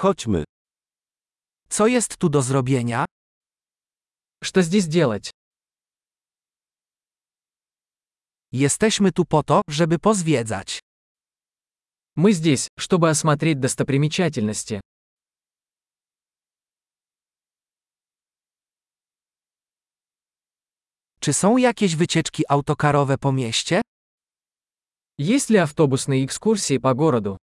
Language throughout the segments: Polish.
Chodźmy. Co jest tu do zrobienia? Что здесь делать? Jesteśmy tu po to, żeby pozwiedzać. Мы здесь, чтобы осмотреть достопримечательности. Czy są jakieś wycieczki autokarowe po mieście? Есть ли автобусные экскурсии по городу?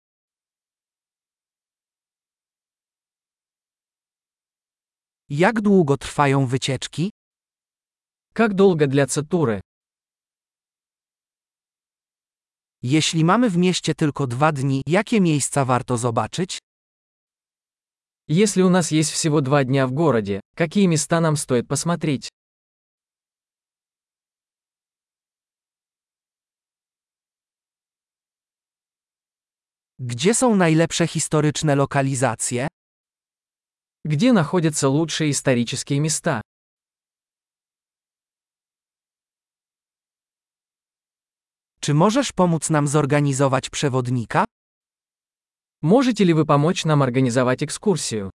Jak długo trwają wycieczki? Как долго длятся туры? Jeśli mamy w mieście tylko dwa dni, jakie miejsca warto zobaczyć? Если у нас есть всего два дня в городе, какие места нам стоит посмотреть? Gdzie są najlepsze historyczne lokalizacje? Где находятся лучшие исторические места? Czy możesz pomóc nam zorganizować przewodnika? Можете ли вы помочь нам организовать экскурсию?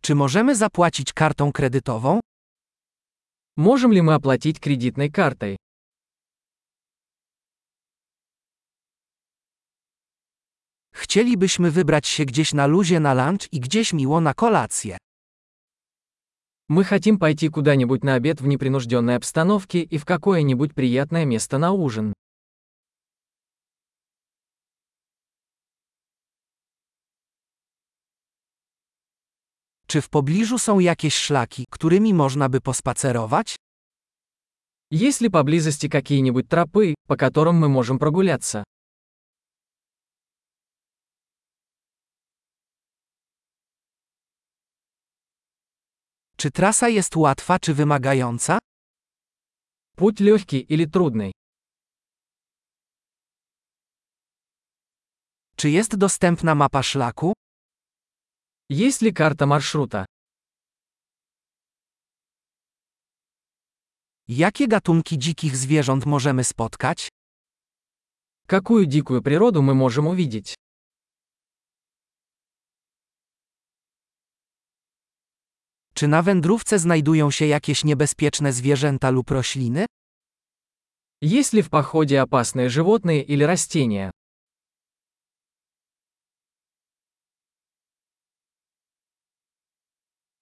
Czy możemy zapłacić kartą kredytową? Можем ли мы оплатить кредитной картой? Chcielibyśmy wybrać się gdzieś na luzie na lunch i gdzieś miło na kolację. Мы хотим пойти куда-нибудь на обед в непринужденной обстановке и в какое-нибудь приятное место на ужин. Czy w pobliżu są jakieś szlaki, którymi można by pospacerować? Есть ли поблизости какие-нибудь тропы, по которым мы можем прогуляться? Czy trasa jest łatwa czy wymagająca? Путь легкий или трудный? Czy jest dostępna mapa szlaku? Есть ли карта маршрута? Jakie gatunki dzikich zwierząt możemy spotkać? Какую дикую природу мы можем увидеть? Czy na wędrówce znajdują się jakieś niebezpieczne zwierzęta lub rośliny? Есть ли в походе опасные животные или растения?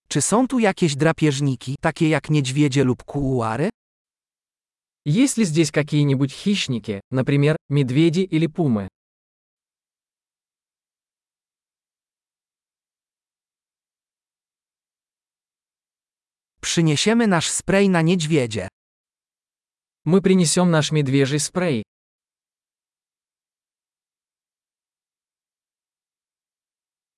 Czy są tu jakieś drapieżniki, takie jak niedźwiedzie lub kuuary? Есть ли здесь какие-нибудь хищники, например, медведи или пумы? Przyniesiemy nasz spray na niedźwiedzie. Мы принесем наш медвежий спрей.